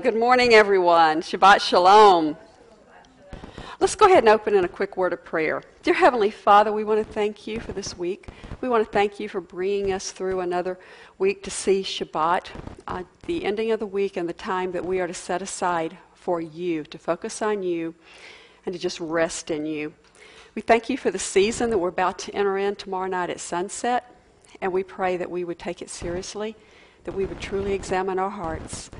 Good morning, everyone. Shabbat Shalom. Let's go ahead and open in a quick word of prayer. Dear Heavenly Father, we want to thank you for this week. We want to thank you for bringing us through another week to see Shabbat, uh, the ending of the week and the time that we are to set aside for you, to focus on you, and to just rest in you. We thank you for the season that we're about to enter in tomorrow night at sunset, and we pray that we would take it seriously, that we would truly examine our hearts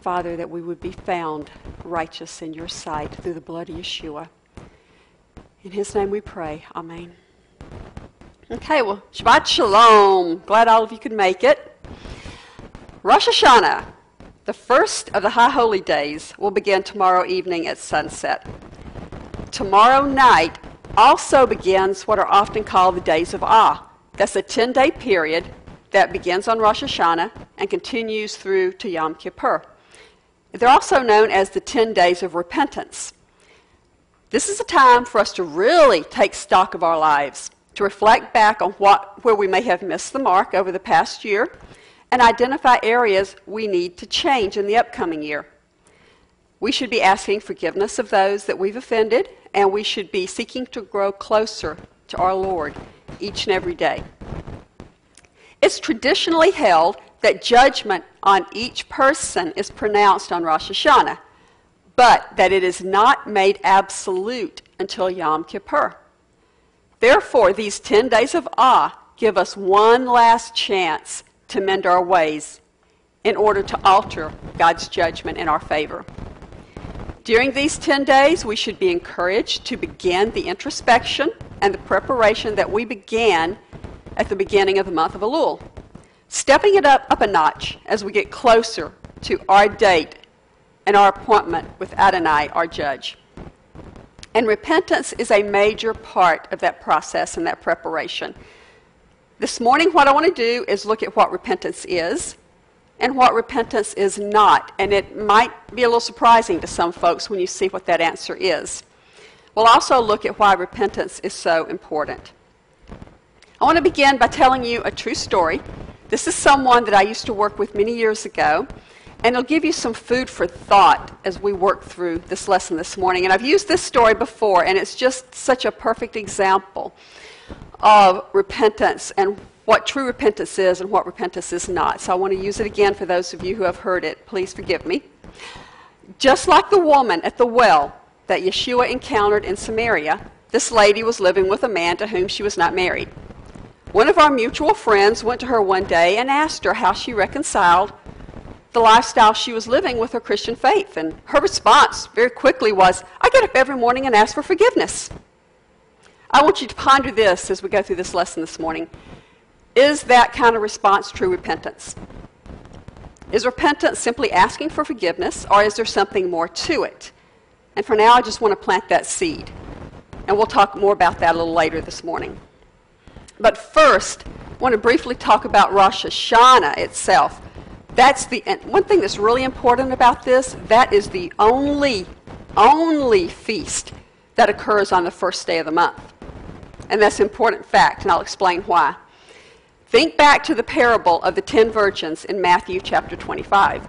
Father, that we would be found righteous in your sight through the blood of Yeshua. In his name we pray. Amen. Okay, well, Shabbat Shalom. Glad all of you could make it. Rosh Hashanah, the first of the High Holy Days, will begin tomorrow evening at sunset. Tomorrow night also begins what are often called the Days of Ah. That's a 10 day period that begins on Rosh Hashanah and continues through to Yom Kippur. They're also known as the 10 days of repentance. This is a time for us to really take stock of our lives, to reflect back on what, where we may have missed the mark over the past year, and identify areas we need to change in the upcoming year. We should be asking forgiveness of those that we've offended, and we should be seeking to grow closer to our Lord each and every day. It's traditionally held that judgment on each person is pronounced on Rosh Hashanah, but that it is not made absolute until Yom Kippur. Therefore, these 10 days of Ah give us one last chance to mend our ways in order to alter God's judgment in our favor. During these 10 days, we should be encouraged to begin the introspection and the preparation that we began at the beginning of the month of Elul stepping it up, up a notch as we get closer to our date and our appointment with Adonai, our judge. And repentance is a major part of that process and that preparation. This morning, what I want to do is look at what repentance is and what repentance is not. And it might be a little surprising to some folks when you see what that answer is. We'll also look at why repentance is so important. I want to begin by telling you a true story this is someone that I used to work with many years ago, and it'll give you some food for thought as we work through this lesson this morning. And I've used this story before, and it's just such a perfect example of repentance and what true repentance is and what repentance is not. So I want to use it again for those of you who have heard it. Please forgive me. Just like the woman at the well that Yeshua encountered in Samaria, this lady was living with a man to whom she was not married. One of our mutual friends went to her one day and asked her how she reconciled the lifestyle she was living with her Christian faith. And her response very quickly was, I get up every morning and ask for forgiveness. I want you to ponder this as we go through this lesson this morning. Is that kind of response true repentance? Is repentance simply asking for forgiveness, or is there something more to it? And for now, I just want to plant that seed. And we'll talk more about that a little later this morning. But first, I want to briefly talk about Rosh Hashanah itself. That's the one thing that's really important about this. That is the only, only feast that occurs on the first day of the month. And that's an important fact, and I'll explain why. Think back to the parable of the ten virgins in Matthew chapter 25.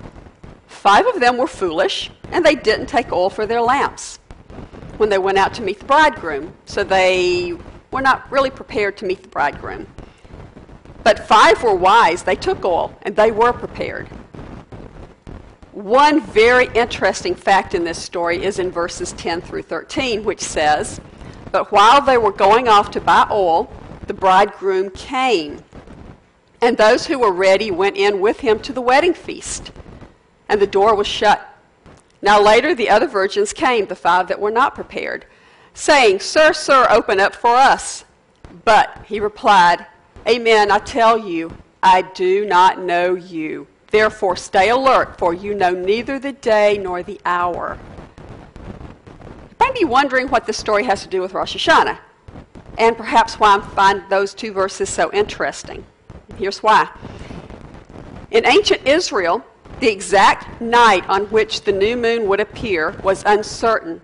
Five of them were foolish, and they didn't take oil for their lamps when they went out to meet the bridegroom. So they were not really prepared to meet the bridegroom. But five were wise. They took oil, and they were prepared. One very interesting fact in this story is in verses 10 through 13, which says, But while they were going off to buy oil, the bridegroom came. And those who were ready went in with him to the wedding feast, and the door was shut. Now later the other virgins came, the five that were not prepared saying, Sir, sir, open up for us. But he replied, Amen, I tell you, I do not know you. Therefore, stay alert, for you know neither the day nor the hour. You might be wondering what this story has to do with Rosh Hashanah, and perhaps why I find those two verses so interesting. Here's why. In ancient Israel, the exact night on which the new moon would appear was uncertain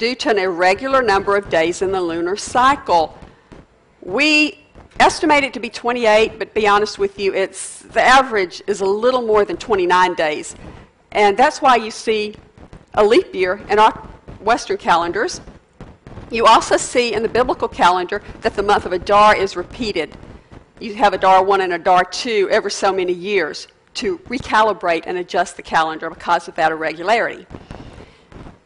due to an irregular number of days in the lunar cycle. We estimate it to be 28, but be honest with you, it's the average is a little more than 29 days. And that's why you see a leap year in our Western calendars. You also see in the biblical calendar that the month of Adar is repeated. You have Adar 1 and Adar 2 every so many years to recalibrate and adjust the calendar because of that irregularity.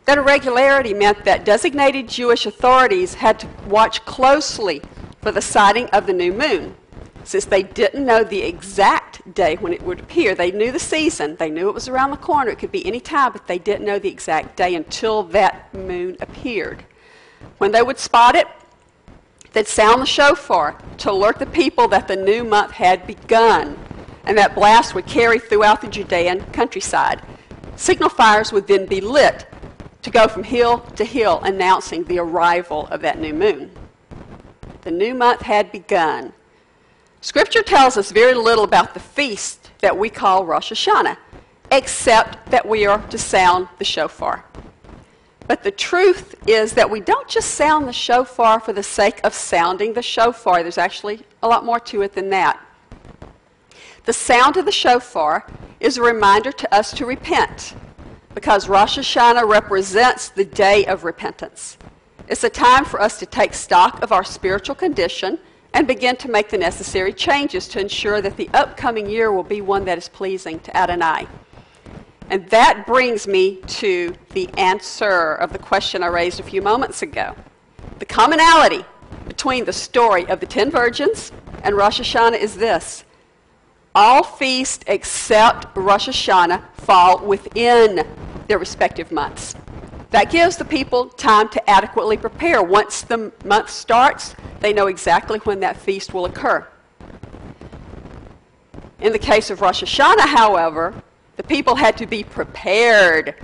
That irregularity meant that designated Jewish authorities had to watch closely for the sighting of the new moon. Since they didn't know the exact day when it would appear, they knew the season, they knew it was around the corner, it could be any time, but they didn't know the exact day until that moon appeared. When they would spot it, they'd sound the shofar to alert the people that the new month had begun, and that blast would carry throughout the Judean countryside. Signal fires would then be lit to go from hill to hill, announcing the arrival of that new moon. The new month had begun. Scripture tells us very little about the feast that we call Rosh Hashanah, except that we are to sound the shofar. But the truth is that we don't just sound the shofar for the sake of sounding the shofar. There's actually a lot more to it than that. The sound of the shofar is a reminder to us to repent because Rosh Hashanah represents the day of repentance. It's a time for us to take stock of our spiritual condition and begin to make the necessary changes to ensure that the upcoming year will be one that is pleasing to Adonai. And that brings me to the answer of the question I raised a few moments ago. The commonality between the story of the ten virgins and Rosh Hashanah is this all feasts except Rosh Hashanah fall within their respective months. That gives the people time to adequately prepare. Once the month starts, they know exactly when that feast will occur. In the case of Rosh Hashanah, however, the people had to be prepared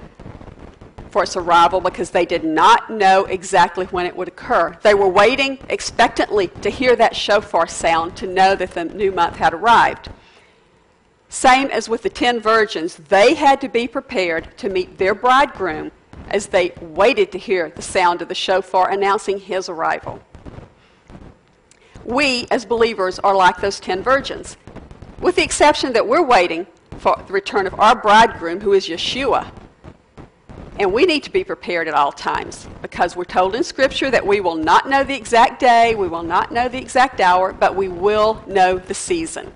for its arrival because they did not know exactly when it would occur. They were waiting expectantly to hear that shofar sound to know that the new month had arrived. Same as with the ten virgins, they had to be prepared to meet their bridegroom as they waited to hear the sound of the shofar announcing his arrival. We, as believers, are like those ten virgins, with the exception that we're waiting for the return of our bridegroom, who is Yeshua. And we need to be prepared at all times because we're told in Scripture that we will not know the exact day, we will not know the exact hour, but we will know the season.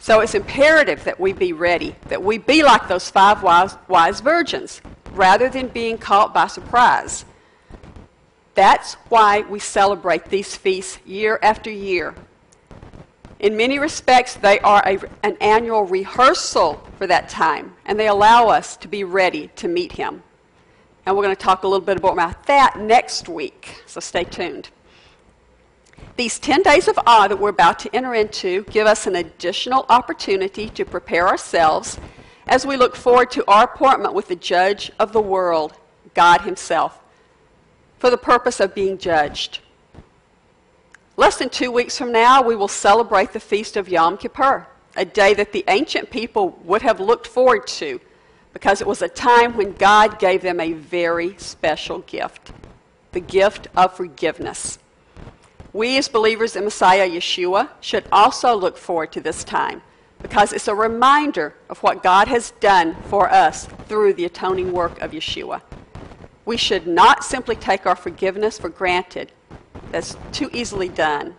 So it's imperative that we be ready, that we be like those five wise, wise virgins, rather than being caught by surprise. That's why we celebrate these feasts year after year. In many respects, they are a, an annual rehearsal for that time, and they allow us to be ready to meet Him. And we're going to talk a little bit about that next week, so stay tuned. These 10 days of awe that we're about to enter into give us an additional opportunity to prepare ourselves as we look forward to our appointment with the judge of the world, God Himself, for the purpose of being judged. Less than two weeks from now, we will celebrate the feast of Yom Kippur, a day that the ancient people would have looked forward to because it was a time when God gave them a very special gift the gift of forgiveness. We, as believers in Messiah Yeshua, should also look forward to this time because it's a reminder of what God has done for us through the atoning work of Yeshua. We should not simply take our forgiveness for granted. That's too easily done.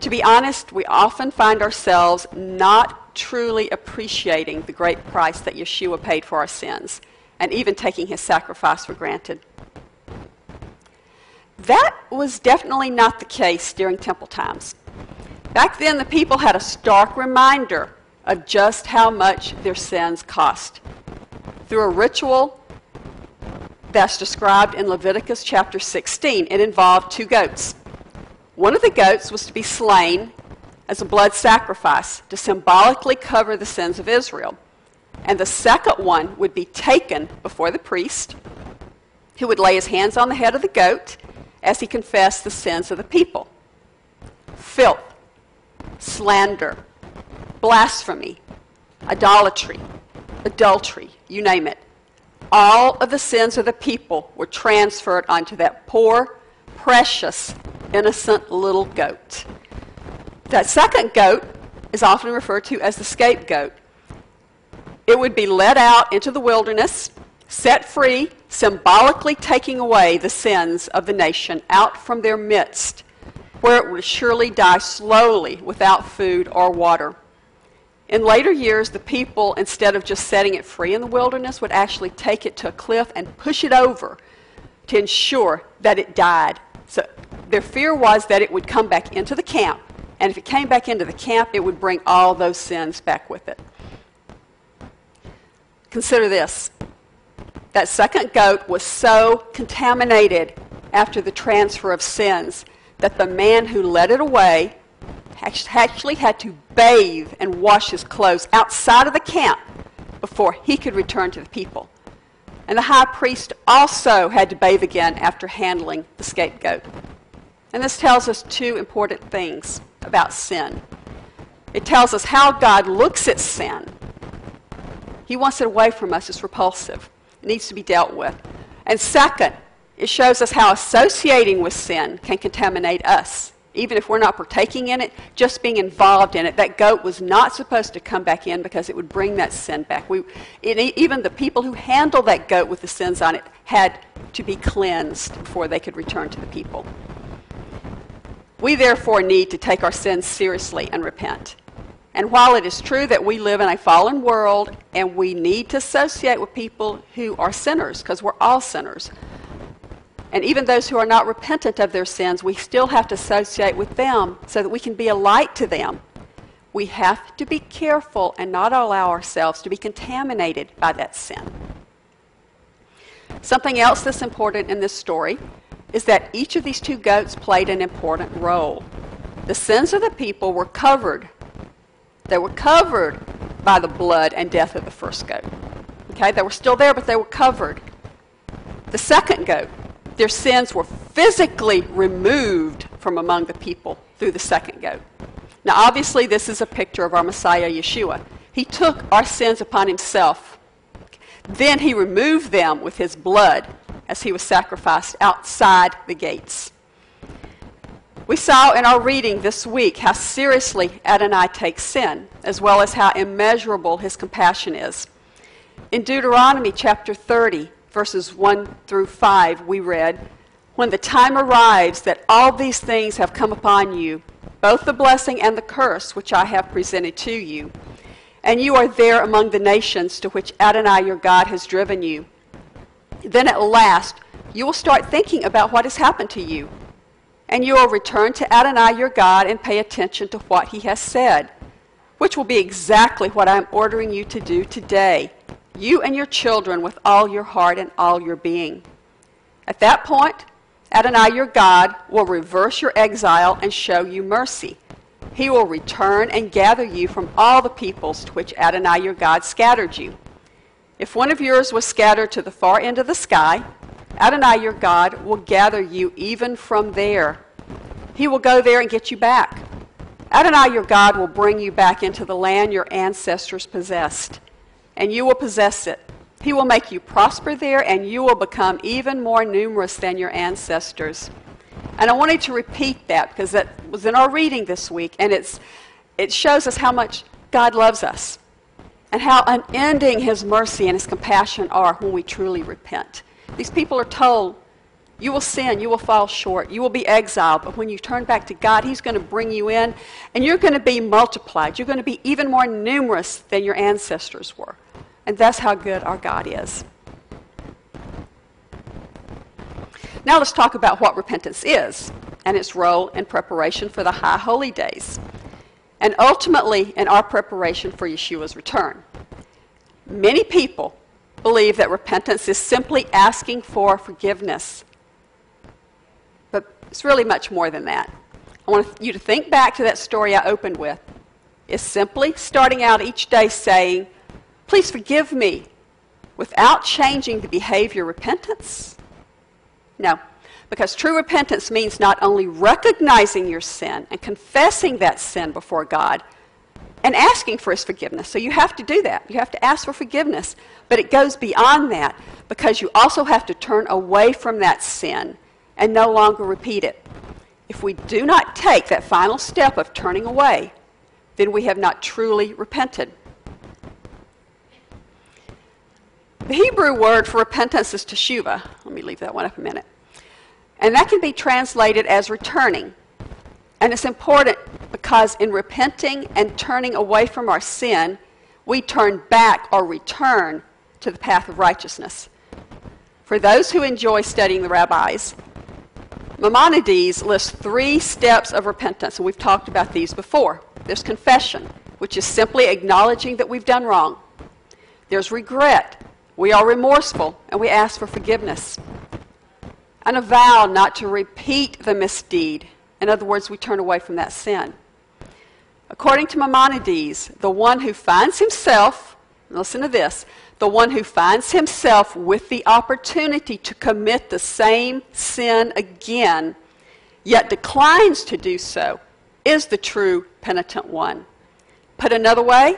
To be honest, we often find ourselves not truly appreciating the great price that Yeshua paid for our sins and even taking his sacrifice for granted. That was definitely not the case during temple times. Back then, the people had a stark reminder of just how much their sins cost. Through a ritual that's described in Leviticus chapter 16, it involved two goats. One of the goats was to be slain as a blood sacrifice to symbolically cover the sins of Israel. And the second one would be taken before the priest, who would lay his hands on the head of the goat as he confessed the sins of the people. Filth, slander, blasphemy, idolatry, adultery, you name it. All of the sins of the people were transferred onto that poor, precious, innocent little goat. That second goat is often referred to as the scapegoat. it would be led out into the wilderness, set free, symbolically taking away the sins of the nation out from their midst, where it would surely die slowly without food or water. In later years, the people, instead of just setting it free in the wilderness, would actually take it to a cliff and push it over to ensure that it died. So their fear was that it would come back into the camp, and if it came back into the camp, it would bring all those sins back with it. Consider this that second goat was so contaminated after the transfer of sins that the man who led it away actually had to bathe and wash his clothes outside of the camp before he could return to the people. And the high priest also had to bathe again after handling the scapegoat. And this tells us two important things about sin. It tells us how God looks at sin. He wants it away from us, it's repulsive, needs to be dealt with. And second, it shows us how associating with sin can contaminate us even if we're not partaking in it, just being involved in it. That goat was not supposed to come back in because it would bring that sin back. We, it, even the people who handled that goat with the sins on it had to be cleansed before they could return to the people. We therefore need to take our sins seriously and repent. And while it is true that we live in a fallen world and we need to associate with people who are sinners, because we're all sinners, and even those who are not repentant of their sins, we still have to associate with them so that we can be a light to them. We have to be careful and not allow ourselves to be contaminated by that sin. Something else that's important in this story is that each of these two goats played an important role. The sins of the people were covered. They were covered by the blood and death of the first goat. Okay, they were still there, but they were covered. The second goat their sins were physically removed from among the people through the second goat. Now, obviously, this is a picture of our Messiah, Yeshua. He took our sins upon himself. Then he removed them with his blood as he was sacrificed outside the gates. We saw in our reading this week how seriously Adonai takes sin, as well as how immeasurable his compassion is. In Deuteronomy chapter 30, verses 1 through 5, we read, When the time arrives that all these things have come upon you, both the blessing and the curse which I have presented to you, and you are there among the nations to which Adonai your God has driven you, then at last you will start thinking about what has happened to you. And you will return to Adonai your God and pay attention to what he has said, which will be exactly what I am ordering you to do today you and your children with all your heart and all your being. At that point, Adonai your God will reverse your exile and show you mercy. He will return and gather you from all the peoples to which Adonai your God scattered you. If one of yours was scattered to the far end of the sky, Adonai your God will gather you even from there. He will go there and get you back. Adonai your God will bring you back into the land your ancestors possessed and you will possess it. He will make you prosper there, and you will become even more numerous than your ancestors. And I wanted to repeat that because that was in our reading this week, and it's, it shows us how much God loves us and how unending His mercy and His compassion are when we truly repent. These people are told, you will sin, you will fall short, you will be exiled, but when you turn back to God, He's going to bring you in, and you're going to be multiplied. You're going to be even more numerous than your ancestors were. And that's how good our God is. Now let's talk about what repentance is and its role in preparation for the high holy days and ultimately in our preparation for Yeshua's return. Many people believe that repentance is simply asking for forgiveness, but it's really much more than that. I want you to think back to that story I opened with. It's simply starting out each day saying, Please forgive me without changing the behavior repentance? No, because true repentance means not only recognizing your sin and confessing that sin before God and asking for his forgiveness. So you have to do that. You have to ask for forgiveness. But it goes beyond that because you also have to turn away from that sin and no longer repeat it. If we do not take that final step of turning away, then we have not truly repented. The Hebrew word for repentance is teshuva. Let me leave that one up a minute. And that can be translated as returning. And it's important because in repenting and turning away from our sin, we turn back or return to the path of righteousness. For those who enjoy studying the rabbis, Maimonides lists three steps of repentance, and we've talked about these before. There's confession, which is simply acknowledging that we've done wrong. There's regret. We are remorseful and we ask for forgiveness. And a vow not to repeat the misdeed. In other words, we turn away from that sin. According to Maimonides, the one who finds himself, listen to this, the one who finds himself with the opportunity to commit the same sin again, yet declines to do so, is the true penitent one. Put another way,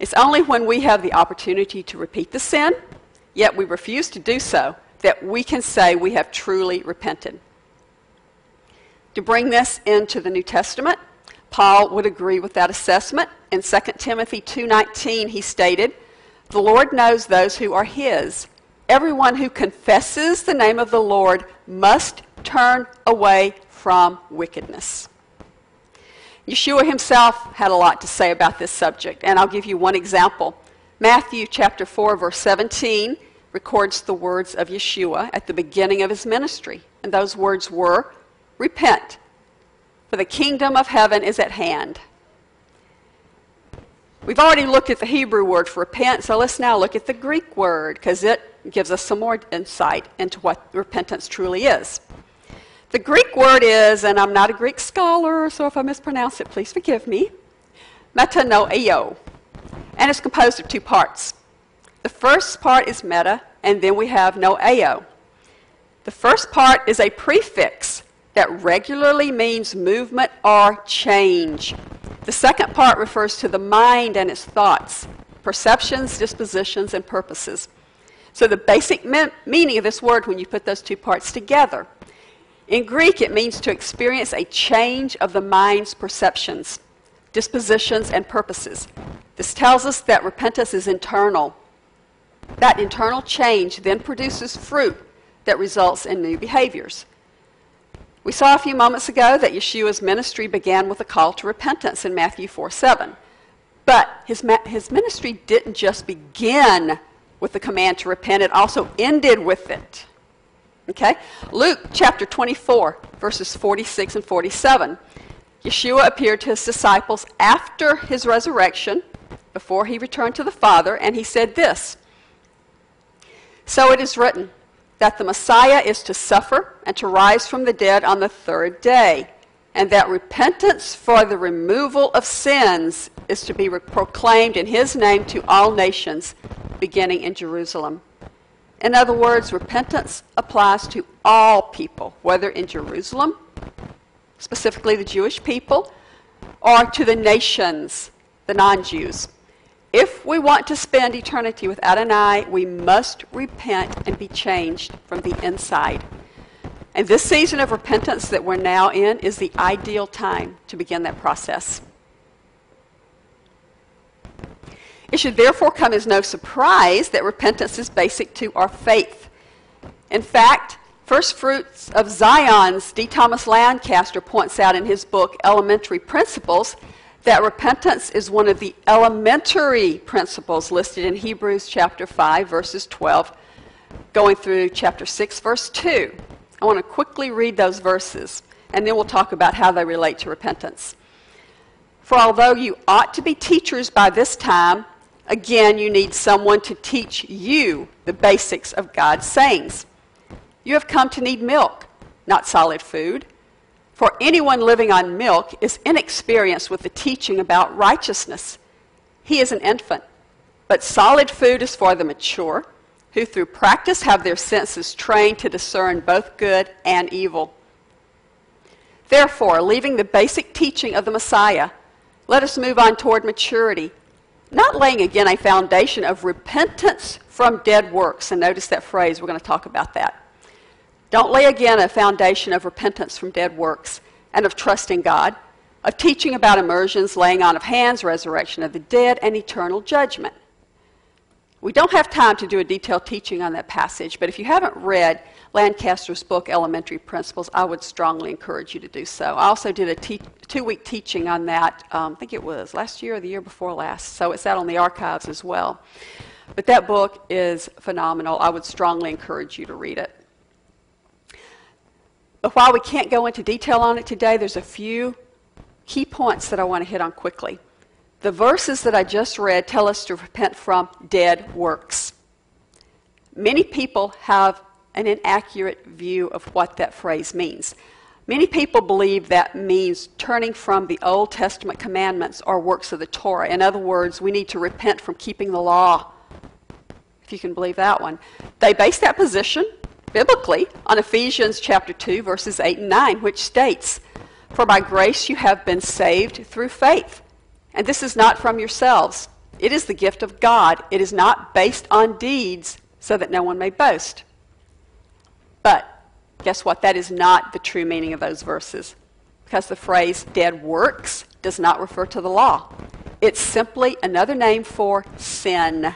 it's only when we have the opportunity to repeat the sin, yet we refuse to do so, that we can say we have truly repented. To bring this into the New Testament, Paul would agree with that assessment. In 2 Timothy 2:19 he stated, "The Lord knows those who are his. Everyone who confesses the name of the Lord must turn away from wickedness." Yeshua himself had a lot to say about this subject, and I'll give you one example. Matthew chapter 4 verse 17 records the words of Yeshua at the beginning of his ministry, and those words were, "Repent, for the kingdom of heaven is at hand." We've already looked at the Hebrew word for repent, so let's now look at the Greek word because it gives us some more insight into what repentance truly is. The Greek word is, and I'm not a Greek scholar, so if I mispronounce it, please forgive me, metanoeo. And it's composed of two parts. The first part is meta, and then we have noeo. The first part is a prefix that regularly means movement or change. The second part refers to the mind and its thoughts, perceptions, dispositions, and purposes. So the basic me- meaning of this word when you put those two parts together in Greek, it means to experience a change of the mind's perceptions, dispositions, and purposes. This tells us that repentance is internal. That internal change then produces fruit that results in new behaviors. We saw a few moments ago that Yeshua's ministry began with a call to repentance in Matthew 4 7. But his, his ministry didn't just begin with the command to repent, it also ended with it. Okay? Luke chapter 24, verses 46 and 47. Yeshua appeared to his disciples after his resurrection, before he returned to the Father, and he said this So it is written that the Messiah is to suffer and to rise from the dead on the third day, and that repentance for the removal of sins is to be proclaimed in his name to all nations, beginning in Jerusalem. In other words, repentance applies to all people, whether in Jerusalem, specifically the Jewish people, or to the nations, the non Jews. If we want to spend eternity with Adonai, we must repent and be changed from the inside. And this season of repentance that we're now in is the ideal time to begin that process. It should therefore come as no surprise that repentance is basic to our faith. In fact, First Fruits of Zion's D. Thomas Lancaster points out in his book Elementary Principles that repentance is one of the elementary principles listed in Hebrews chapter 5 verses 12 going through chapter 6 verse 2. I want to quickly read those verses and then we'll talk about how they relate to repentance. For although you ought to be teachers by this time, Again, you need someone to teach you the basics of God's sayings. You have come to need milk, not solid food. For anyone living on milk is inexperienced with the teaching about righteousness. He is an infant. But solid food is for the mature, who through practice have their senses trained to discern both good and evil. Therefore, leaving the basic teaching of the Messiah, let us move on toward maturity not laying again a foundation of repentance from dead works. And notice that phrase, we're going to talk about that. Don't lay again a foundation of repentance from dead works and of trusting God, of teaching about immersions, laying on of hands, resurrection of the dead, and eternal judgment. We don't have time to do a detailed teaching on that passage, but if you haven't read Lancaster's book, Elementary Principles, I would strongly encourage you to do so. I also did a te- two week teaching on that, um, I think it was last year or the year before last, so it's out on the archives as well. But that book is phenomenal. I would strongly encourage you to read it. But while we can't go into detail on it today, there's a few key points that I want to hit on quickly. The verses that I just read tell us to repent from dead works. Many people have an inaccurate view of what that phrase means. Many people believe that means turning from the Old Testament commandments or works of the Torah. In other words, we need to repent from keeping the law, if you can believe that one. They base that position biblically on Ephesians chapter 2 verses 8 and 9 which states, "For by grace you have been saved through faith, and this is not from yourselves. It is the gift of God. It is not based on deeds, so that no one may boast." But guess what? That is not the true meaning of those verses. Because the phrase dead works does not refer to the law. It's simply another name for sin.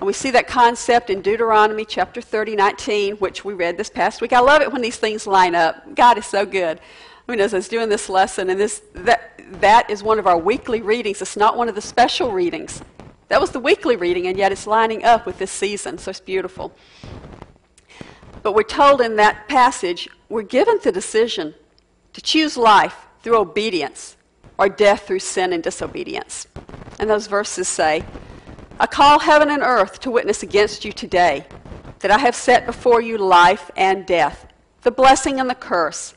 And we see that concept in Deuteronomy chapter 30, 19, which we read this past week. I love it when these things line up. God is so good. I mean, as I was doing this lesson, and this, that, that is one of our weekly readings. It's not one of the special readings. That was the weekly reading, and yet it's lining up with this season, so it's beautiful. But we're told in that passage, we're given the decision to choose life through obedience or death through sin and disobedience. And those verses say, I call heaven and earth to witness against you today that I have set before you life and death, the blessing and the curse.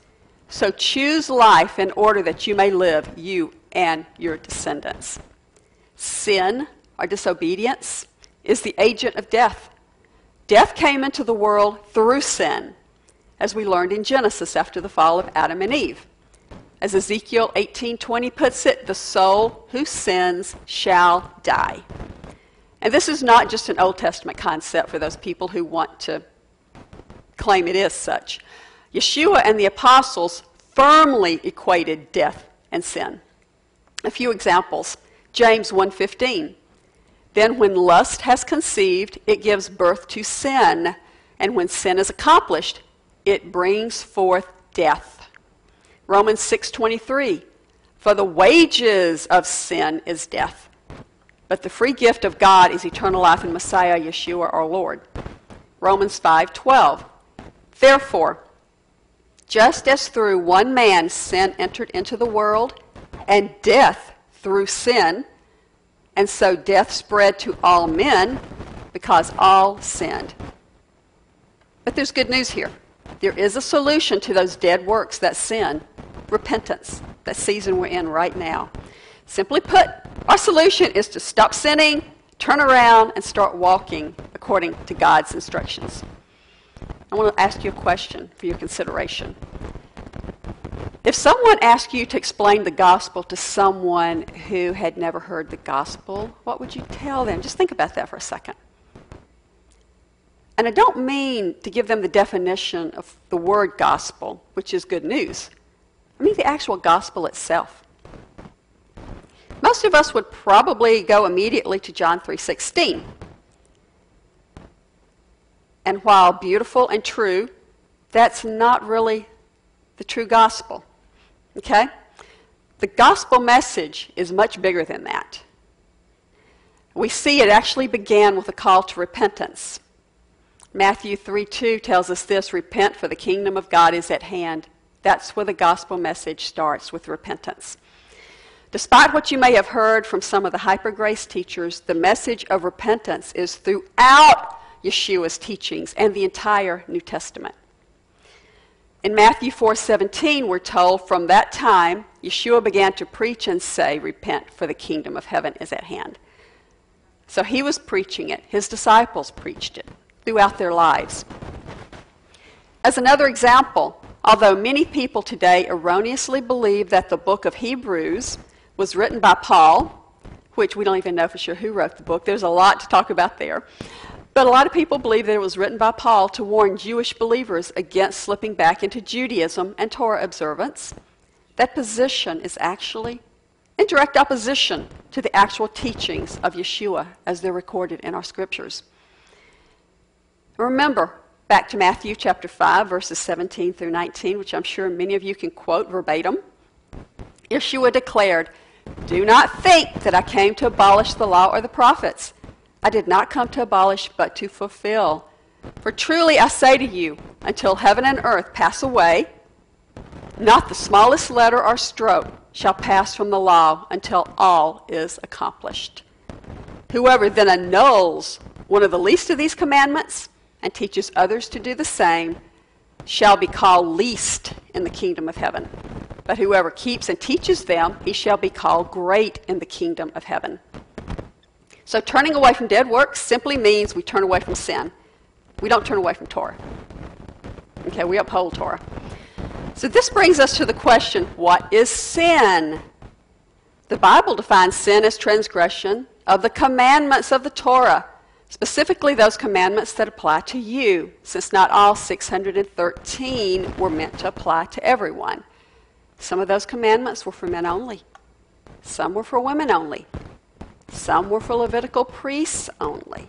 So choose life in order that you may live, you and your descendants. Sin or disobedience is the agent of death. Death came into the world through sin, as we learned in Genesis after the fall of Adam and Eve. As Ezekiel 18:20 puts it, the soul who sins shall die. And this is not just an Old Testament concept for those people who want to claim it is such. Yeshua and the apostles firmly equated death and sin. A few examples. James 1:15 then, when lust has conceived, it gives birth to sin. And when sin is accomplished, it brings forth death. Romans 6:23 For the wages of sin is death, but the free gift of God is eternal life in Messiah Yeshua our Lord. Romans 5:12 Therefore, just as through one man sin entered into the world, and death through sin, and so death spread to all men because all sinned. But there's good news here. There is a solution to those dead works, that sin, repentance, that season we're in right now. Simply put, our solution is to stop sinning, turn around, and start walking according to God's instructions. I want to ask you a question for your consideration. If someone asked you to explain the gospel to someone who had never heard the gospel, what would you tell them? Just think about that for a second. And I don't mean to give them the definition of the word gospel, which is good news. I mean the actual gospel itself. Most of us would probably go immediately to John 3:16. And while beautiful and true, that's not really the true gospel. Okay? The gospel message is much bigger than that. We see it actually began with a call to repentance. Matthew 3 2 tells us this repent, for the kingdom of God is at hand. That's where the gospel message starts with repentance. Despite what you may have heard from some of the hyper grace teachers, the message of repentance is throughout Yeshua's teachings and the entire New Testament. In Matthew 4:17 we're told from that time Yeshua began to preach and say repent for the kingdom of heaven is at hand. So he was preaching it. His disciples preached it throughout their lives. As another example, although many people today erroneously believe that the book of Hebrews was written by Paul, which we don't even know for sure who wrote the book. There's a lot to talk about there. But a lot of people believe that it was written by Paul to warn Jewish believers against slipping back into Judaism and Torah observance. That position is actually in direct opposition to the actual teachings of Yeshua as they're recorded in our scriptures. Remember, back to Matthew chapter 5, verses 17 through 19, which I'm sure many of you can quote verbatim. Yeshua declared, Do not think that I came to abolish the law or the prophets. I did not come to abolish, but to fulfill. For truly I say to you, until heaven and earth pass away, not the smallest letter or stroke shall pass from the law until all is accomplished. Whoever then annuls one of the least of these commandments and teaches others to do the same shall be called least in the kingdom of heaven. But whoever keeps and teaches them, he shall be called great in the kingdom of heaven. So turning away from dead works simply means we turn away from sin. We don't turn away from Torah. Okay, we uphold Torah. So this brings us to the question what is sin? The Bible defines sin as transgression of the commandments of the Torah, specifically those commandments that apply to you, since not all 613 were meant to apply to everyone. Some of those commandments were for men only, some were for women only, some were for Levitical priests only.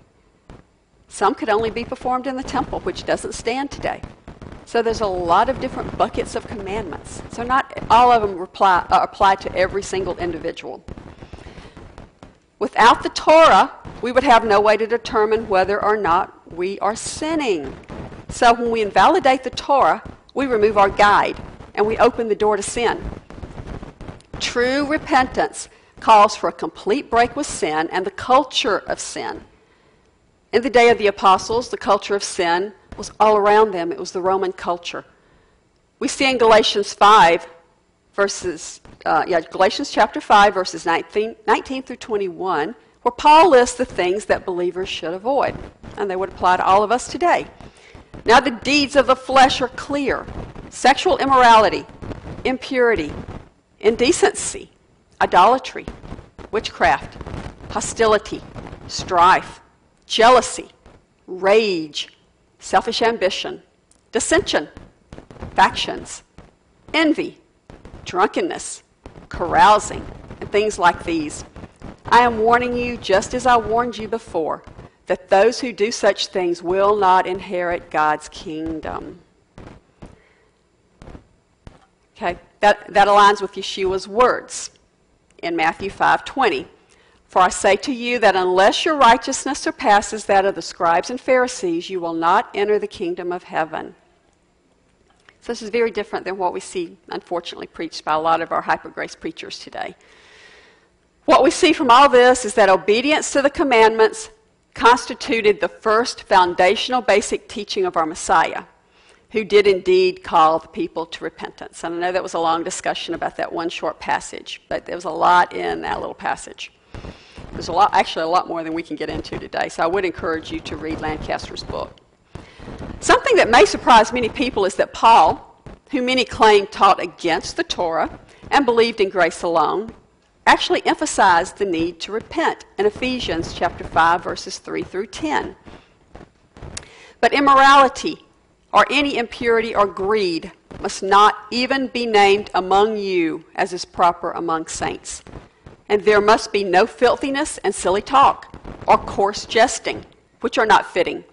Some could only be performed in the temple, which doesn't stand today. So there's a lot of different buckets of commandments. So not all of them reply, uh, apply to every single individual. Without the Torah, we would have no way to determine whether or not we are sinning. So when we invalidate the Torah, we remove our guide and we open the door to sin. True repentance calls for a complete break with sin and the culture of sin. In the day of the apostles, the culture of sin was all around them. It was the Roman culture. We see in Galatians 5, verses, uh, yeah, Galatians chapter 5, verses 19, 19 through 21, where Paul lists the things that believers should avoid. And they would apply to all of us today. Now, the deeds of the flesh are clear sexual immorality, impurity, indecency, idolatry, witchcraft, hostility, strife jealousy, rage, selfish ambition, dissension, factions, envy, drunkenness, carousing, and things like these. I am warning you, just as I warned you before, that those who do such things will not inherit God's kingdom. Okay, that, that aligns with Yeshua's words in Matthew 5:20. For I say to you that unless your righteousness surpasses that of the scribes and Pharisees, you will not enter the kingdom of heaven. So this is very different than what we see, unfortunately, preached by a lot of our hyper grace preachers today. What we see from all this is that obedience to the commandments constituted the first foundational basic teaching of our Messiah, who did indeed call the people to repentance. And I know that was a long discussion about that one short passage, but there was a lot in that little passage. There's a lot, actually, a lot more than we can get into today. So I would encourage you to read Lancaster's book. Something that may surprise many people is that Paul, who many claim taught against the Torah and believed in grace alone, actually emphasized the need to repent in Ephesians chapter 5 verses 3 through 10. But immorality or any impurity or greed must not even be named among you as is proper among saints. And there must be no filthiness and silly talk, or coarse jesting, which are not fitting,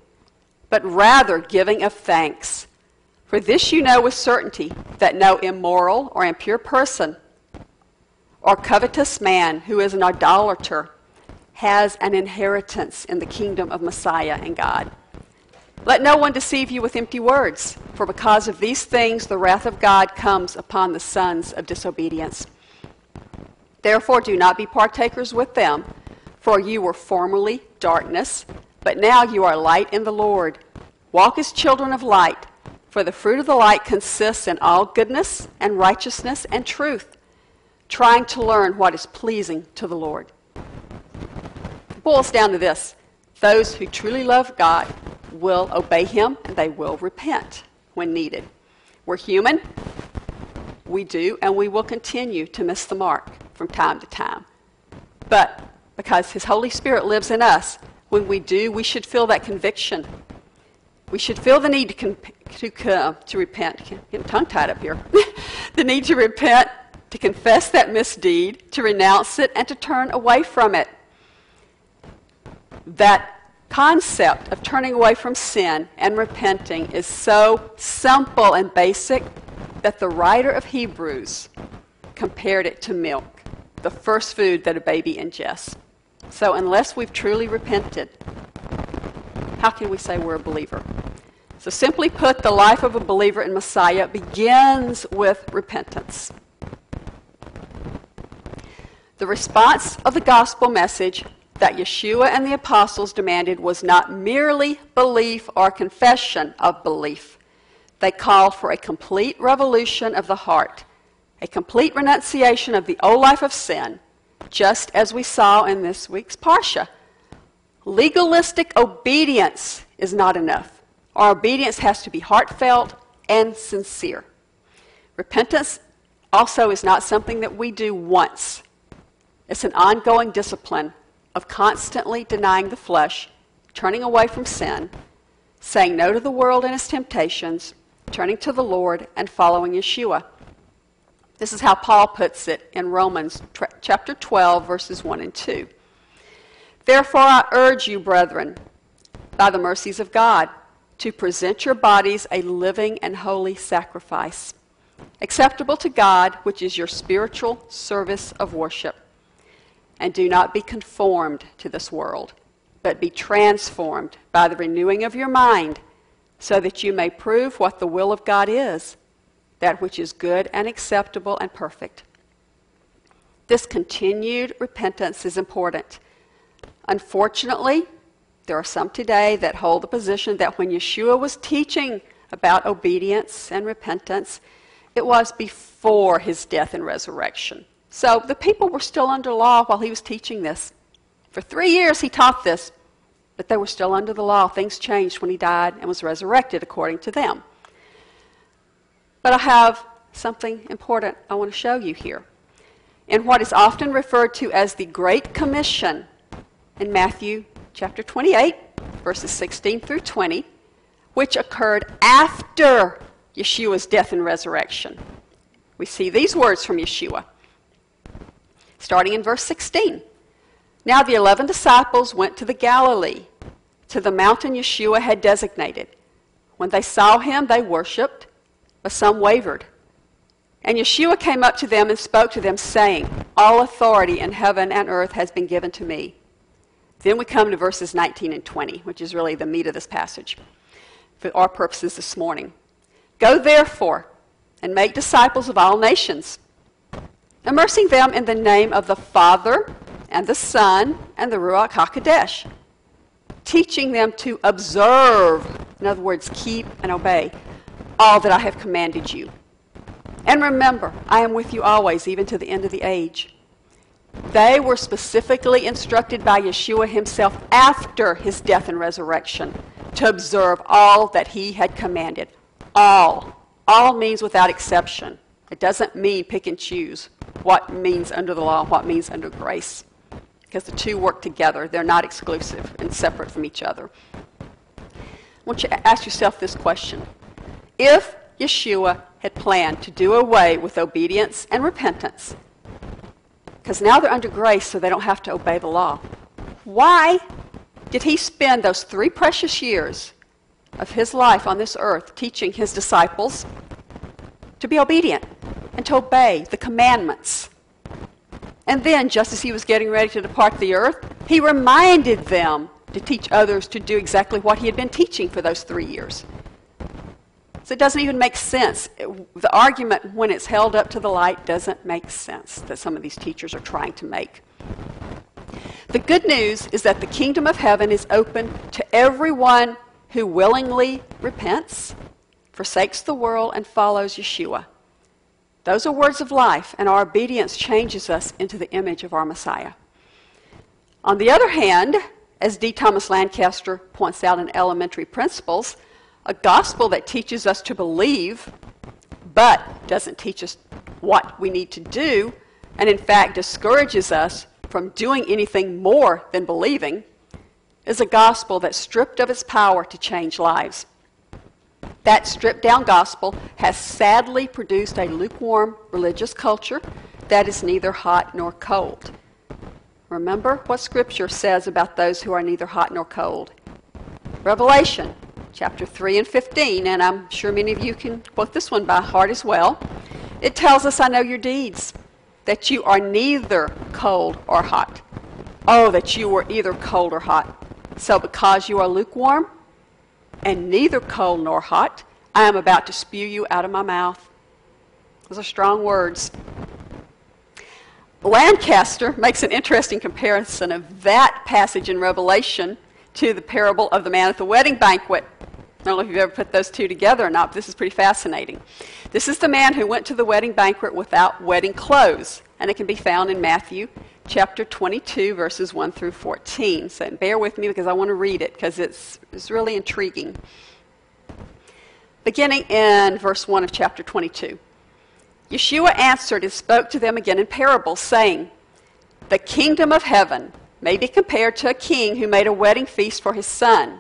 but rather giving of thanks. For this you know with certainty that no immoral or impure person, or covetous man who is an idolater, has an inheritance in the kingdom of Messiah and God. Let no one deceive you with empty words, for because of these things the wrath of God comes upon the sons of disobedience. Therefore, do not be partakers with them, for you were formerly darkness, but now you are light in the Lord. Walk as children of light, for the fruit of the light consists in all goodness and righteousness and truth, trying to learn what is pleasing to the Lord. It boils down to this those who truly love God will obey Him and they will repent when needed. We're human, we do, and we will continue to miss the mark from time to time. But because His Holy Spirit lives in us, when we do, we should feel that conviction. We should feel the need to, con- to, uh, to repent. Getting tongue tied up here. the need to repent to confess that misdeed, to renounce it, and to turn away from it. That concept of turning away from sin and repenting is so simple and basic that the writer of Hebrews compared it to milk, the first food that a baby ingests. So, unless we've truly repented, how can we say we're a believer? So, simply put, the life of a believer in Messiah begins with repentance. The response of the gospel message that Yeshua and the apostles demanded was not merely belief or confession of belief. They called for a complete revolution of the heart, a complete renunciation of the old life of sin, just as we saw in this week's Parsha. Legalistic obedience is not enough. Our obedience has to be heartfelt and sincere. Repentance also is not something that we do once. It's an ongoing discipline of constantly denying the flesh, turning away from sin, saying no to the world and its temptations, turning to the Lord, and following Yeshua. This is how Paul puts it in Romans chapter 12, verses 1 and 2. Therefore, I urge you, brethren, by the mercies of God, to present your bodies a living and holy sacrifice, acceptable to God, which is your spiritual service of worship. And do not be conformed to this world, but be transformed by the renewing of your mind, so that you may prove what the will of God is, that which is good and acceptable and perfect. This continued repentance is important. Unfortunately, there are some today that hold the position that when Yeshua was teaching about obedience and repentance, it was before his death and resurrection. So the people were still under law while he was teaching this. For three years he taught this, but they were still under the law. Things changed when he died and was resurrected, according to them. But I have something important I want to show you here. In what is often referred to as the Great Commission in Matthew chapter 28, verses 16 through 20, which occurred after Yeshua's death and resurrection. We see these words from Yeshua starting in verse 16. Now the eleven disciples went to the Galilee, to the mountain Yeshua had designated. When they saw him, they worshiped, but some wavered. And Yeshua came up to them and spoke to them, saying, All authority in heaven and earth has been given to me. Then we come to verses 19 and 20, which is really the meat of this passage for our purposes this morning. Go therefore and make disciples of all nations immersing them in the name of the Father and the Son and the Ruach HaKodesh, teaching them to observe, in other words, keep and obey, all that I have commanded you. And remember, I am with you always, even to the end of the age. They were specifically instructed by Yeshua himself after his death and resurrection to observe all that he had commanded. All. All means without exception. It doesn't mean pick and choose what means under the law and what means under grace. Because the two work together, they're not exclusive and separate from each other. I want you to ask yourself this question If Yeshua had planned to do away with obedience and repentance, because now they're under grace so they don't have to obey the law, why did he spend those three precious years of his life on this earth teaching his disciples to be obedient? And to obey the commandments. And then, just as he was getting ready to depart the earth, he reminded them to teach others to do exactly what he had been teaching for those three years. So it doesn't even make sense. the argument, when it's held up to the light, doesn't make sense that some of these teachers are trying to make. The good news is that the kingdom of heaven is open to everyone who willingly repents, forsakes the world, and follows Yeshua. Those are words of life, and our obedience changes us into the image of our Messiah. On the other hand, as D. Thomas Lancaster points out in Elementary Principles, a gospel that teaches us to believe but doesn't teach us what we need to do, and in fact discourages us from doing anything more than believing, is a gospel that's stripped of its power to change lives. That stripped down gospel has sadly produced a lukewarm religious culture that is neither hot nor cold. Remember what Scripture says about those who are neither hot nor cold. Revelation chapter 3 and 15, and I'm sure many of you can quote this one by heart as well. It tells us, I know your deeds, that you are neither cold or hot. Oh, that you were either cold or hot. So because you are lukewarm and neither cold nor hot, I am about to spew you out of my mouth. Those are strong words. Lancaster makes an interesting comparison of that passage in Revelation to the parable of the man at the wedding banquet. I don't know if you've ever put those two together or not, but this is pretty fascinating. This is the man who went to the wedding banquet without wedding clothes, and it can be found in Matthew chapter 22, verses 1 through 14. So bear with me because I want to read it because it's, it's really intriguing. Beginning in verse 1 of chapter 22. Yeshua answered and spoke to them again in parables, saying, The kingdom of heaven may be compared to a king who made a wedding feast for his son.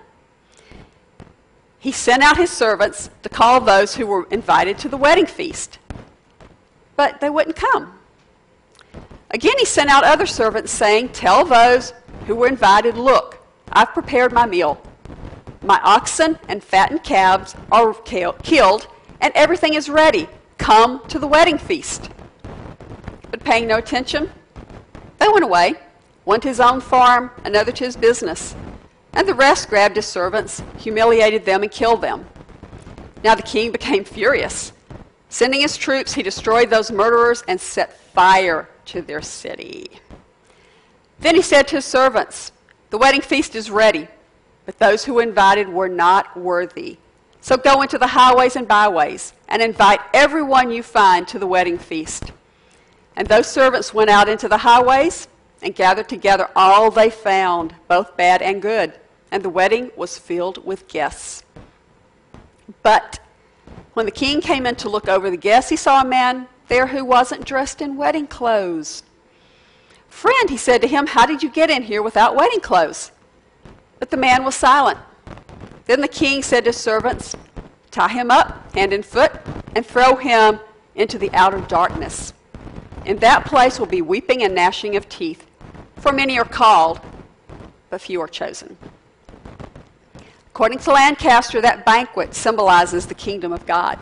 He sent out his servants to call those who were invited to the wedding feast, but they wouldn't come. Again, he sent out other servants, saying, Tell those who were invited, Look, I've prepared my meal. My oxen and fattened calves are killed, and everything is ready. Come to the wedding feast. But paying no attention, they went away, one to his own farm, another to his business. And the rest grabbed his servants, humiliated them, and killed them. Now the king became furious. Sending his troops, he destroyed those murderers and set fire to their city. Then he said to his servants, The wedding feast is ready, but those who were invited were not worthy. So go into the highways and byways and invite everyone you find to the wedding feast. And those servants went out into the highways and gathered together all they found, both bad and good. And the wedding was filled with guests. But when the king came in to look over the guests, he saw a man there who wasn't dressed in wedding clothes. Friend, he said to him, how did you get in here without wedding clothes? But the man was silent. Then the king said to servants, Tie him up, hand and foot, and throw him into the outer darkness. In that place will be weeping and gnashing of teeth, for many are called, but few are chosen. According to Lancaster, that banquet symbolizes the kingdom of God.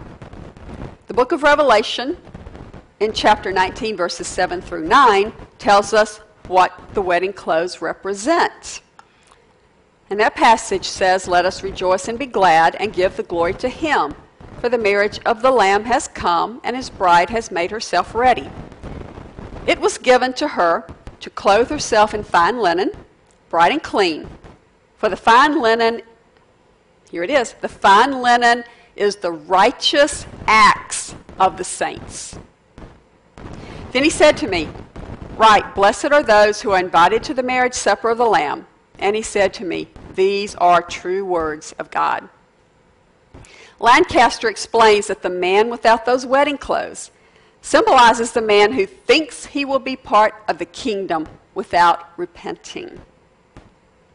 The book of Revelation, in chapter 19, verses 7 through 9, tells us what the wedding clothes represent. And that passage says, Let us rejoice and be glad and give the glory to him, for the marriage of the Lamb has come, and his bride has made herself ready. It was given to her to clothe herself in fine linen, bright and clean. For the fine linen, here it is, the fine linen is the righteous acts of the saints. Then he said to me, Right, blessed are those who are invited to the marriage supper of the Lamb. And he said to me, These are true words of God. Lancaster explains that the man without those wedding clothes symbolizes the man who thinks he will be part of the kingdom without repenting.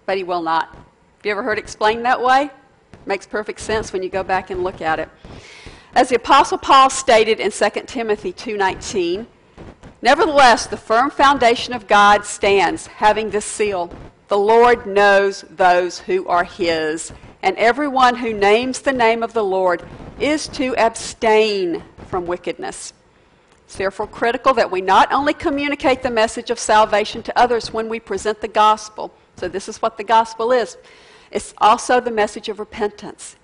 But he will not. Have you ever heard it explained that way? Makes perfect sense when you go back and look at it. As the apostle Paul stated in 2 Timothy 2:19, nevertheless the firm foundation of God stands, having this seal: the Lord knows those who are his, and everyone who names the name of the Lord is to abstain from wickedness. It's therefore critical that we not only communicate the message of salvation to others when we present the gospel, so this is what the gospel is, it's also the message of repentance.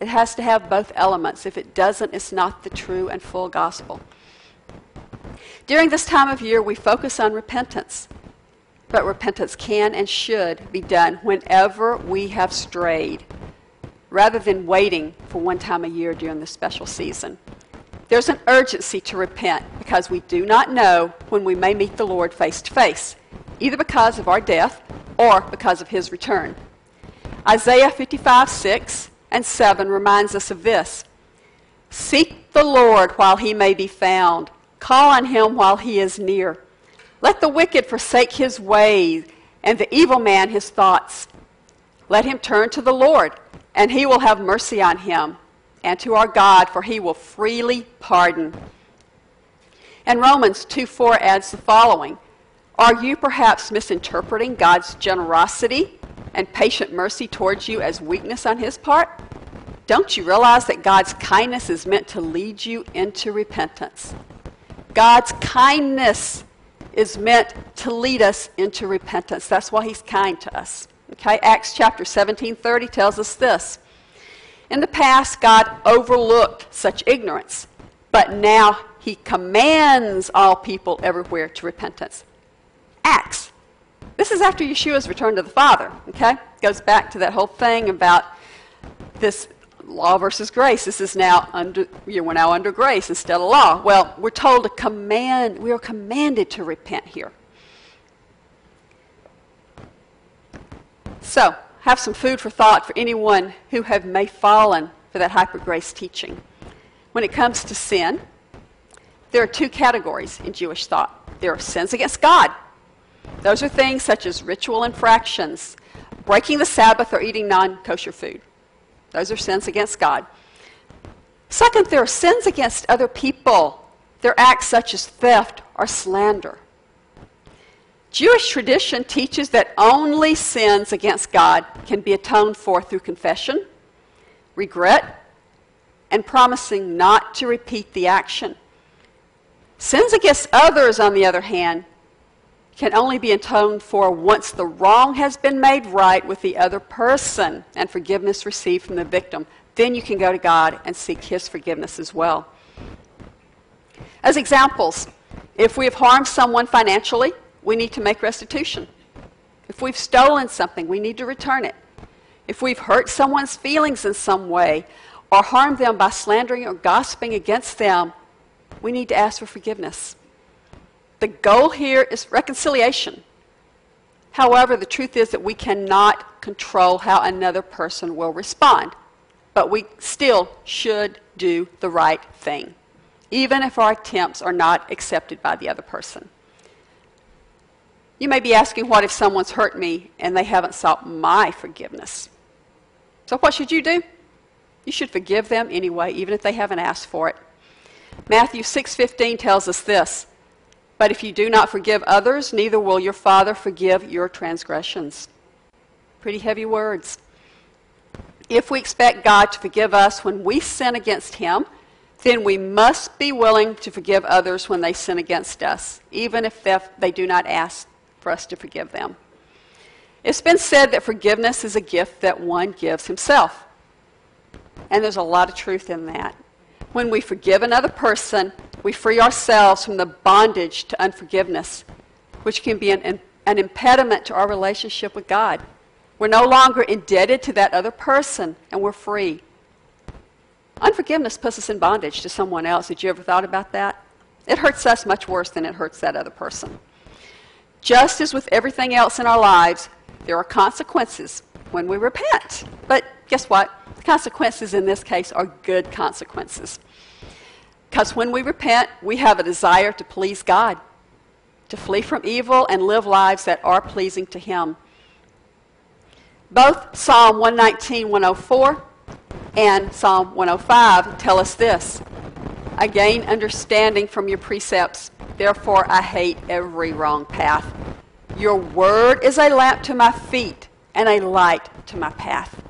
It has to have both elements. If it doesn't, it's not the true and full gospel. During this time of year, we focus on repentance. But repentance can and should be done whenever we have strayed, rather than waiting for one time a year during the special season. There's an urgency to repent because we do not know when we may meet the Lord face to face, either because of our death or because of his return. Isaiah 55 6 and 7 reminds us of this Seek the Lord while he may be found, call on him while he is near. Let the wicked forsake his ways, and the evil man his thoughts. Let him turn to the Lord, and he will have mercy on him, and to our God, for he will freely pardon. And Romans 2 4 adds the following Are you perhaps misinterpreting God's generosity and patient mercy towards you as weakness on his part? Don't you realize that God's kindness is meant to lead you into repentance? God's kindness is meant to lead us into repentance. That's why he's kind to us. Okay, Acts chapter 17 30 tells us this. In the past, God overlooked such ignorance, but now he commands all people everywhere to repentance. Acts. This is after Yeshua's return to the Father, okay? Goes back to that whole thing about this law versus grace. This is now under, you know, we're now under grace instead of law. Well, we're told to command, we are commanded to repent here. So, have some food for thought for anyone who have may fallen for that hyper grace teaching. When it comes to sin, there are two categories in Jewish thought. There are sins against God. Those are things such as ritual infractions, breaking the Sabbath, or eating non kosher food. Those are sins against God. Second, there are sins against other people. They're acts such as theft or slander. Jewish tradition teaches that only sins against God can be atoned for through confession, regret, and promising not to repeat the action. Sins against others, on the other hand, can only be atoned for once the wrong has been made right with the other person and forgiveness received from the victim. Then you can go to God and seek His forgiveness as well. As examples, if we have harmed someone financially, we need to make restitution. If we've stolen something, we need to return it. If we've hurt someone's feelings in some way or harmed them by slandering or gossiping against them, we need to ask for forgiveness. The goal here is reconciliation. However, the truth is that we cannot control how another person will respond, but we still should do the right thing, even if our attempts are not accepted by the other person. You may be asking, what if someone's hurt me and they haven't sought my forgiveness? So, what should you do? You should forgive them anyway, even if they haven't asked for it. Matthew 6:15 tells us this, but if you do not forgive others, neither will your Father forgive your transgressions. Pretty heavy words. If we expect God to forgive us when we sin against Him, then we must be willing to forgive others when they sin against us, even if they do not ask for us to forgive them. It's been said that forgiveness is a gift that one gives himself. And there's a lot of truth in that. When we forgive another person, we free ourselves from the bondage to unforgiveness, which can be an, an impediment to our relationship with God. We're no longer indebted to that other person, and we're free. Unforgiveness puts us in bondage to someone else. Did you ever thought about that? It hurts us much worse than it hurts that other person. Just as with everything else in our lives, there are consequences when we repent. But guess what? The consequences in this case are good consequences. Because when we repent, we have a desire to please God, to flee from evil and live lives that are pleasing to Him. Both Psalm 119, 104 and Psalm 105 tell us this I gain understanding from your precepts, therefore I hate every wrong path. Your word is a lamp to my feet and a light to my path.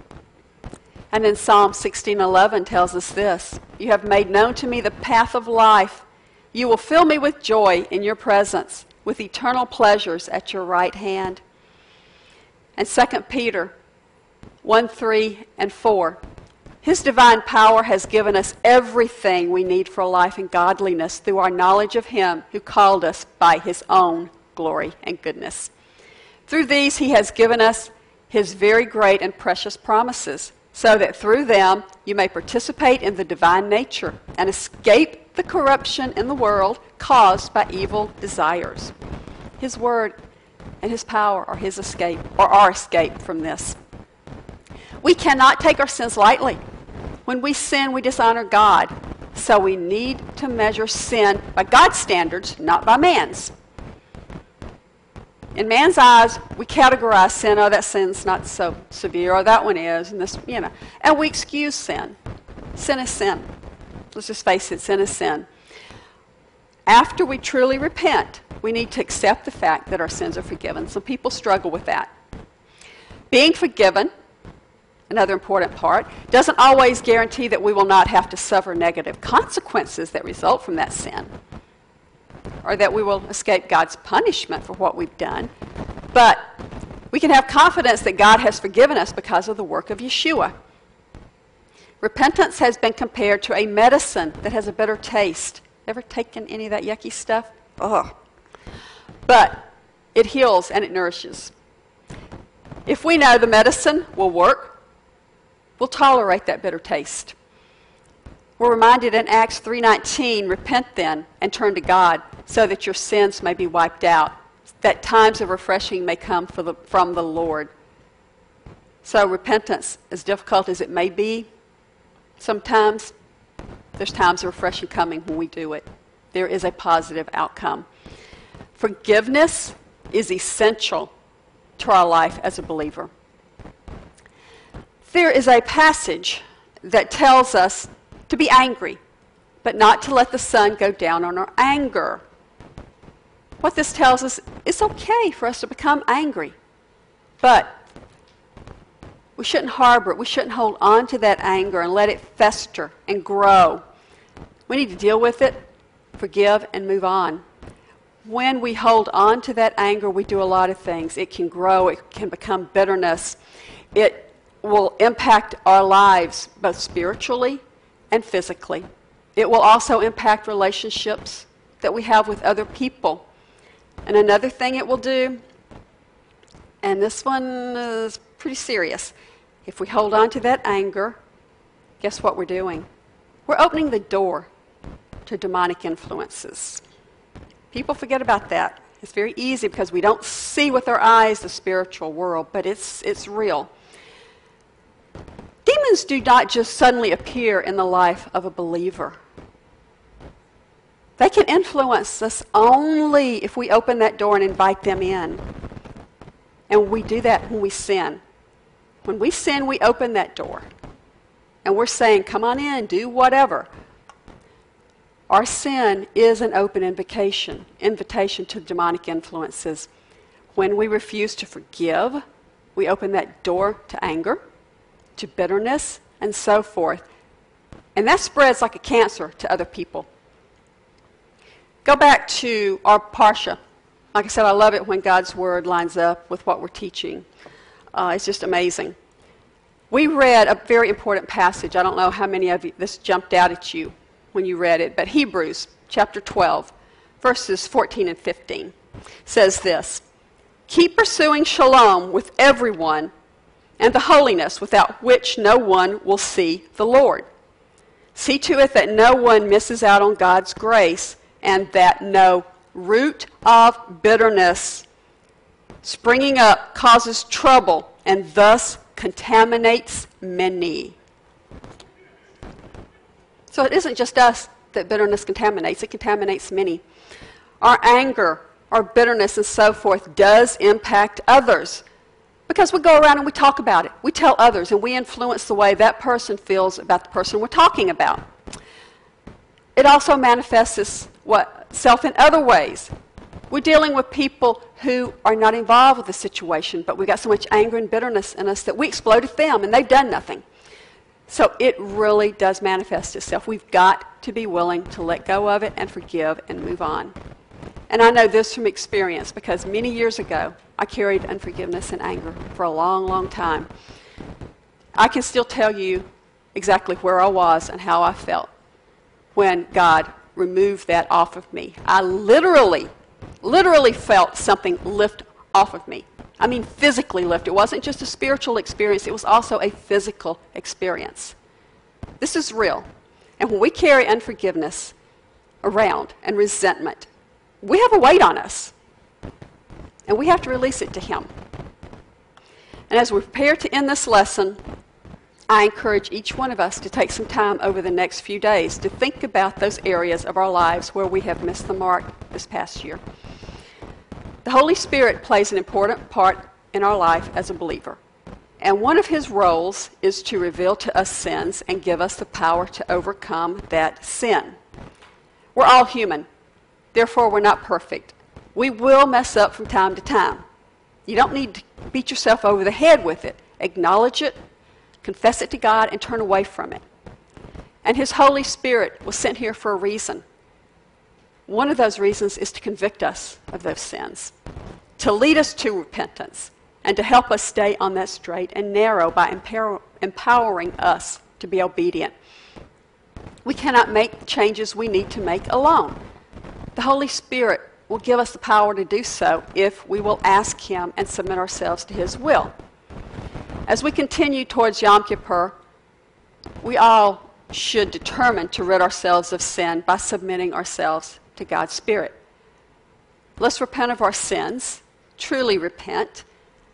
And in Psalm 16:11 tells us this, you have made known to me the path of life. You will fill me with joy in your presence, with eternal pleasures at your right hand. And 2 Peter 1 3 and 4. His divine power has given us everything we need for life and godliness through our knowledge of Him who called us by His own glory and goodness. Through these, He has given us His very great and precious promises so that through them you may participate in the divine nature and escape the corruption in the world caused by evil desires. His word and his power are his escape, or our escape from this. We cannot take our sins lightly. When we sin, we dishonor God. So we need to measure sin by God's standards, not by man's. In man's eyes, we categorize sin, oh, that sin's not so severe, or that one is, and this, you know, and we excuse sin. Sin is sin. Let's just face it, sin is sin. After we truly repent, we need to accept the fact that our sins are forgiven. Some people struggle with that. Being forgiven, another important part, doesn't always guarantee that we will not have to suffer negative consequences that result from that sin or that we will escape God's punishment for what we've done. But we can have confidence that God has forgiven us because of the work of Yeshua. Repentance has been compared to a medicine that has a better taste. Ever taken any of that yucky stuff? Ugh. But it heals and it nourishes. If we know the medicine will work, we'll tolerate that bitter taste. We're reminded in Acts 3:19, repent then and turn to God so that your sins may be wiped out, that times of refreshing may come the, from the Lord. So repentance, as difficult as it may be, sometimes there's times of refreshing coming when we do it. There is a positive outcome. Forgiveness is essential to our life as a believer. There is a passage that tells us to be angry, but not to let the sun go down on our anger. What this tells us, it's okay for us to become angry, but we shouldn't harbor it. We shouldn't hold on to that anger and let it fester and grow. We need to deal with it, forgive, and move on. When we hold on to that anger, we do a lot of things. It can grow, it can become bitterness. It will impact our lives both spiritually and physically. It will also impact relationships that we have with other people. And another thing it will do, and this one is pretty serious, if we hold on to that anger, guess what we're doing? We're opening the door to demonic influences. People forget about that. It's very easy because we don't see with our eyes the spiritual world, but it's, it's real. Demons do not just suddenly appear in the life of a believer. They can influence us only if we open that door and invite them in. And we do that when we sin. When we sin, we open that door. And we're saying, come on in, do whatever. Our sin is an open invitation, invitation to demonic influences. When we refuse to forgive, we open that door to anger, to bitterness, and so forth. And that spreads like a cancer to other people. Go back to our Parsha. Like I said, I love it when God's Word lines up with what we're teaching. Uh, it's just amazing. We read a very important passage. I don't know how many of you this jumped out at you when you read it, but Hebrews chapter 12, verses 14 and 15 says this Keep pursuing shalom with everyone and the holiness without which no one will see the Lord. See to it that no one misses out on God's grace and that no root of bitterness springing up causes trouble and thus contaminates many. So it isn't just us that bitterness contaminates, it contaminates many. Our anger, our bitterness, and so forth does impact others because we go around and we talk about it. We tell others and we influence the way that person feels about the person we're talking about. It also manifests itself in other ways. We're dealing with people who are not involved with the situation, but we've got so much anger and bitterness in us that we explode at them and they've done nothing. So it really does manifest itself. We've got to be willing to let go of it and forgive and move on. And I know this from experience because many years ago, I carried unforgiveness and anger for a long, long time. I can still tell you exactly where I was and how I felt when God removed that off of me. I literally, literally felt something lift off of me. I mean, physically lift. It wasn't just a spiritual experience, it was also a physical experience. This is real. And when we carry unforgiveness around and resentment, we have a weight on us. And we have to release it to Him. And as we prepare to end this lesson, I encourage each one of us to take some time over the next few days to think about those areas of our lives where we have missed the mark this past year. The Holy Spirit plays an important part in our life as a believer. And one of his roles is to reveal to us sins and give us the power to overcome that sin. We're all human, therefore, we're not perfect. We will mess up from time to time. You don't need to beat yourself over the head with it. Acknowledge it, confess it to God, and turn away from it. And His Holy Spirit was sent here for a reason. One of those reasons is to convict us of those sins, to lead us to repentance, and to help us stay on that straight and narrow by empower, empowering us to be obedient. We cannot make changes we need to make alone. The Holy Spirit will give us the power to do so if we will ask Him and submit ourselves to His will. As we continue towards Yom Kippur, we all should determine to rid ourselves of sin by submitting ourselves to God's Spirit. Let's repent of our sins, truly repent,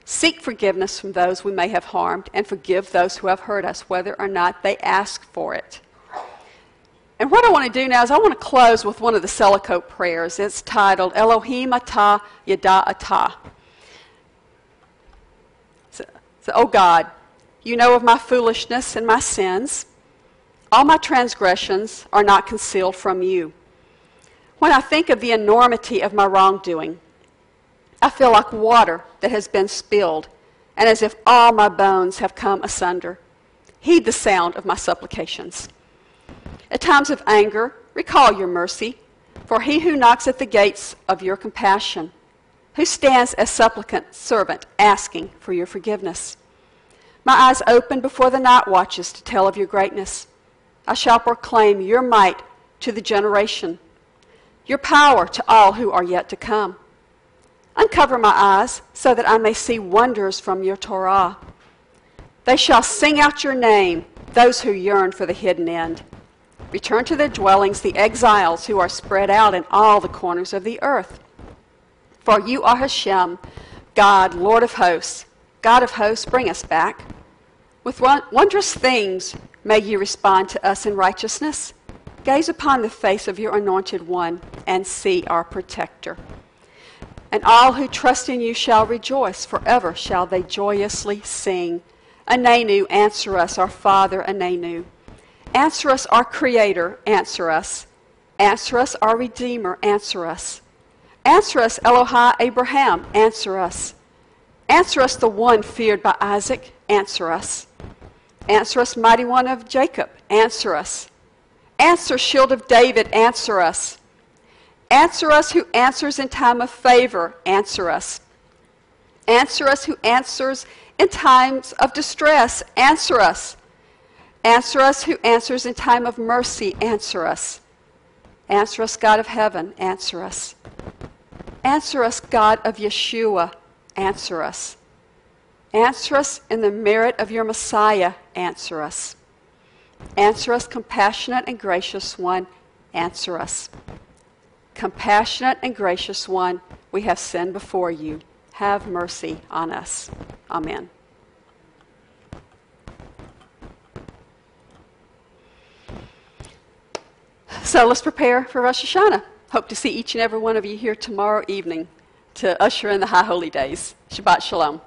seek forgiveness from those we may have harmed, and forgive those who have hurt us, whether or not they ask for it. And what I want to do now is I want to close with one of the Selachot prayers. It's titled Elohim Atah Yada Atah. So, so, oh God, you know of my foolishness and my sins. All my transgressions are not concealed from you. When I think of the enormity of my wrongdoing, I feel like water that has been spilled, and as if all my bones have come asunder. Heed the sound of my supplications. At times of anger, recall your mercy, for he who knocks at the gates of your compassion, who stands as supplicant servant asking for your forgiveness. My eyes open before the night watches to tell of your greatness. I shall proclaim your might to the generation your power to all who are yet to come. Uncover my eyes so that I may see wonders from your Torah. They shall sing out your name, those who yearn for the hidden end. Return to their dwellings, the exiles who are spread out in all the corners of the earth. For you are Hashem, God, Lord of hosts. God of hosts, bring us back. With wondrous things may you respond to us in righteousness. Gaze upon the face of your anointed one and see our protector. And all who trust in you shall rejoice. Forever shall they joyously sing. Anenu, answer us, our Father, Anenu. Answer us, our Creator, answer us. Answer us, our Redeemer, answer us. Answer us, Elohai Abraham, answer us. Answer us, the one feared by Isaac, answer us. Answer us, mighty one of Jacob, answer us. Answer, shield of David, answer us. Answer us who answers in time of favor, answer us. Answer us who answers in times of distress, answer us. Answer us who answers in time of mercy, answer us. Answer us, God of heaven, answer us. Answer us, God of Yeshua, answer us. Answer us in the merit of your Messiah, answer us. Answer us, compassionate and gracious one. Answer us. Compassionate and gracious one, we have sinned before you. Have mercy on us. Amen. So let's prepare for Rosh Hashanah. Hope to see each and every one of you here tomorrow evening to usher in the High Holy Days. Shabbat Shalom.